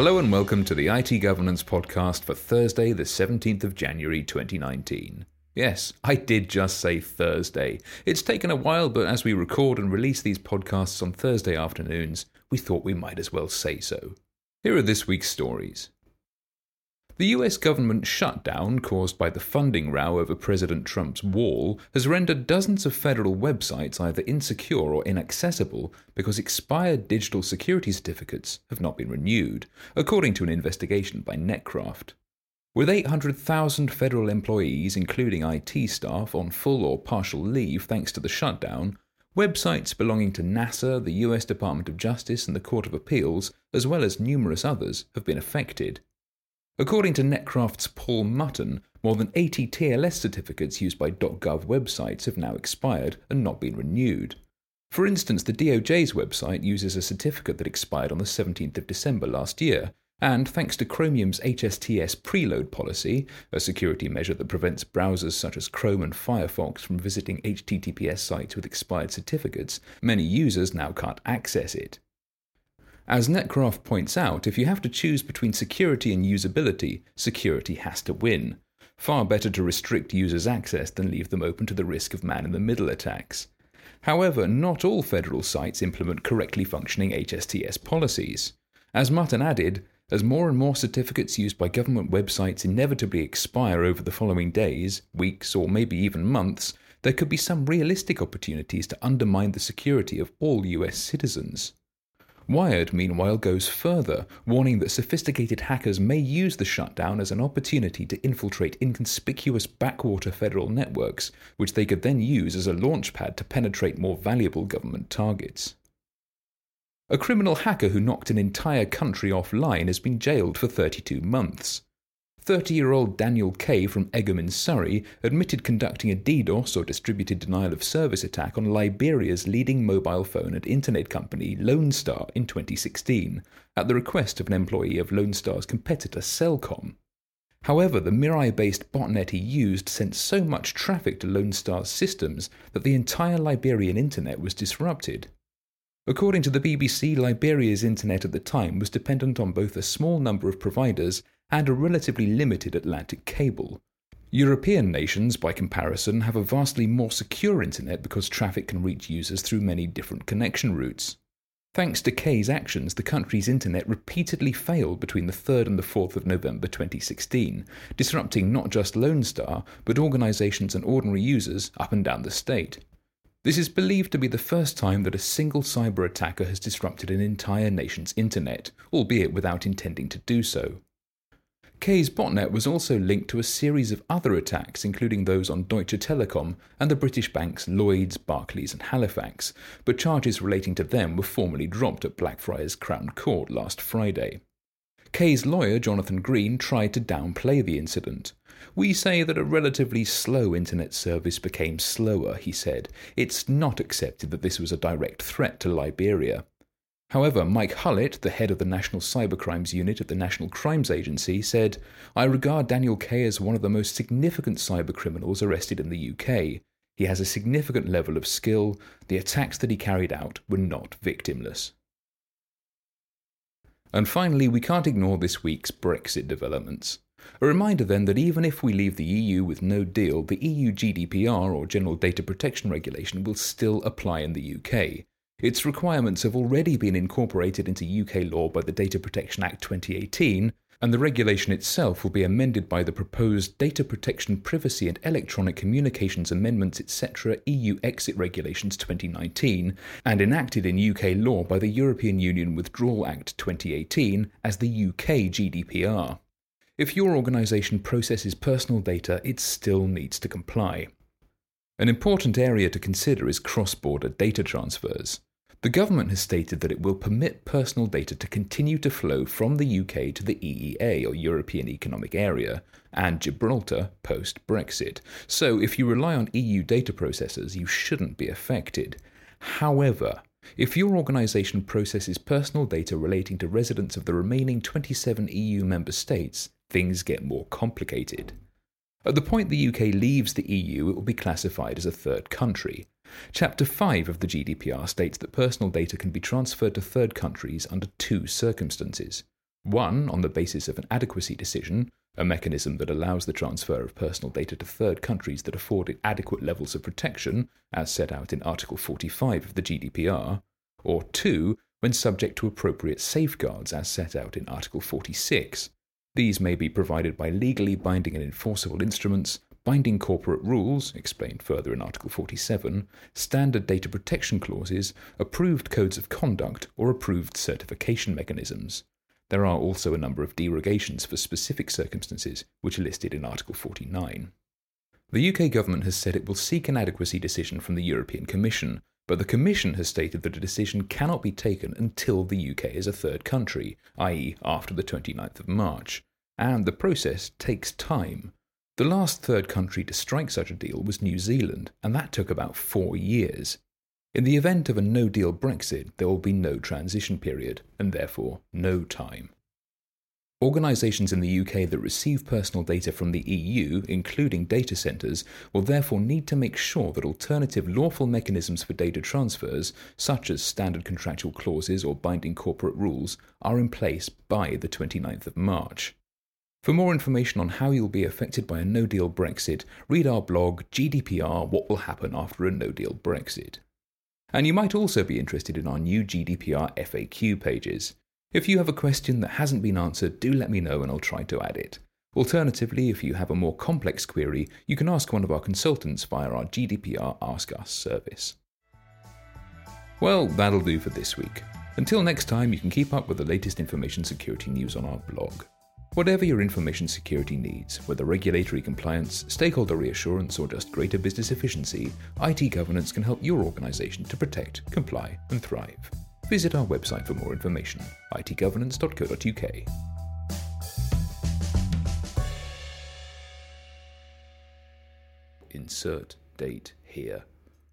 Hello and welcome to the IT Governance Podcast for Thursday, the 17th of January 2019. Yes, I did just say Thursday. It's taken a while, but as we record and release these podcasts on Thursday afternoons, we thought we might as well say so. Here are this week's stories. The US government shutdown caused by the funding row over President Trump's wall has rendered dozens of federal websites either insecure or inaccessible because expired digital security certificates have not been renewed, according to an investigation by Netcraft. With 800,000 federal employees, including IT staff, on full or partial leave thanks to the shutdown, websites belonging to NASA, the US Department of Justice, and the Court of Appeals, as well as numerous others, have been affected. According to Netcraft's Paul Mutton, more than 80 TLS certificates used by .gov websites have now expired and not been renewed. For instance, the DOJ's website uses a certificate that expired on the 17th of December last year, and thanks to Chromium's HSTS preload policy, a security measure that prevents browsers such as Chrome and Firefox from visiting HTTPS sites with expired certificates, many users now can't access it. As Netcraft points out, if you have to choose between security and usability, security has to win. Far better to restrict users' access than leave them open to the risk of man in the middle attacks. However, not all federal sites implement correctly functioning HSTS policies. As Mutton added, as more and more certificates used by government websites inevitably expire over the following days, weeks, or maybe even months, there could be some realistic opportunities to undermine the security of all US citizens. Wired, meanwhile, goes further, warning that sophisticated hackers may use the shutdown as an opportunity to infiltrate inconspicuous backwater federal networks, which they could then use as a launchpad to penetrate more valuable government targets. A criminal hacker who knocked an entire country offline has been jailed for 32 months. 30 year old Daniel Kaye from Egham in Surrey admitted conducting a DDoS or distributed denial of service attack on Liberia's leading mobile phone and internet company, Lone Star, in 2016, at the request of an employee of Lone Star's competitor, Cellcom. However, the Mirai based botnet he used sent so much traffic to Lone Star's systems that the entire Liberian internet was disrupted. According to the BBC, Liberia's internet at the time was dependent on both a small number of providers and a relatively limited Atlantic cable. European nations, by comparison, have a vastly more secure internet because traffic can reach users through many different connection routes. Thanks to Kaye's actions, the country's internet repeatedly failed between the 3rd and the 4th of November 2016, disrupting not just Lone Star, but organizations and ordinary users up and down the state. This is believed to be the first time that a single cyber attacker has disrupted an entire nation's internet, albeit without intending to do so. Kaye's botnet was also linked to a series of other attacks, including those on Deutsche Telekom and the British banks Lloyds, Barclays, and Halifax, but charges relating to them were formally dropped at Blackfriars Crown Court last Friday. Kaye's lawyer, Jonathan Green, tried to downplay the incident. We say that a relatively slow internet service became slower, he said. It's not accepted that this was a direct threat to Liberia. However, Mike Hulett, the head of the National Cybercrimes Unit at the National Crimes Agency, said, I regard Daniel Kaye as one of the most significant cybercriminals arrested in the UK. He has a significant level of skill. The attacks that he carried out were not victimless. And finally, we can't ignore this week's Brexit developments. A reminder then that even if we leave the EU with no deal, the EU GDPR or General Data Protection Regulation will still apply in the UK. Its requirements have already been incorporated into UK law by the Data Protection Act 2018, and the regulation itself will be amended by the proposed Data Protection Privacy and Electronic Communications Amendments etc. EU Exit Regulations 2019 and enacted in UK law by the European Union Withdrawal Act 2018 as the UK GDPR. If your organisation processes personal data, it still needs to comply. An important area to consider is cross border data transfers. The government has stated that it will permit personal data to continue to flow from the UK to the EEA, or European Economic Area, and Gibraltar post Brexit. So, if you rely on EU data processors, you shouldn't be affected. However, if your organisation processes personal data relating to residents of the remaining 27 EU member states, things get more complicated. At the point the UK leaves the EU, it will be classified as a third country. Chapter 5 of the GDPR states that personal data can be transferred to third countries under two circumstances. One, on the basis of an adequacy decision, a mechanism that allows the transfer of personal data to third countries that afford it adequate levels of protection, as set out in Article 45 of the GDPR, or two, when subject to appropriate safeguards, as set out in Article 46. These may be provided by legally binding and enforceable instruments, binding corporate rules, explained further in Article 47, standard data protection clauses, approved codes of conduct, or approved certification mechanisms. There are also a number of derogations for specific circumstances, which are listed in Article 49. The UK government has said it will seek an adequacy decision from the European Commission, but the Commission has stated that a decision cannot be taken until the UK is a third country, i.e., after the 29th of March, and the process takes time. The last third country to strike such a deal was New Zealand, and that took about four years. In the event of a no deal Brexit, there will be no transition period, and therefore no time. Organisations in the UK that receive personal data from the EU, including data centres, will therefore need to make sure that alternative lawful mechanisms for data transfers, such as standard contractual clauses or binding corporate rules, are in place by the 29th of March. For more information on how you'll be affected by a no deal Brexit, read our blog GDPR What Will Happen After a No Deal Brexit. And you might also be interested in our new GDPR FAQ pages. If you have a question that hasn't been answered, do let me know and I'll try to add it. Alternatively, if you have a more complex query, you can ask one of our consultants via our GDPR Ask Us service. Well, that'll do for this week. Until next time, you can keep up with the latest information security news on our blog. Whatever your information security needs, whether regulatory compliance, stakeholder reassurance, or just greater business efficiency, IT governance can help your organization to protect, comply, and thrive. Visit our website for more information itgovernance.co.uk. Insert date here.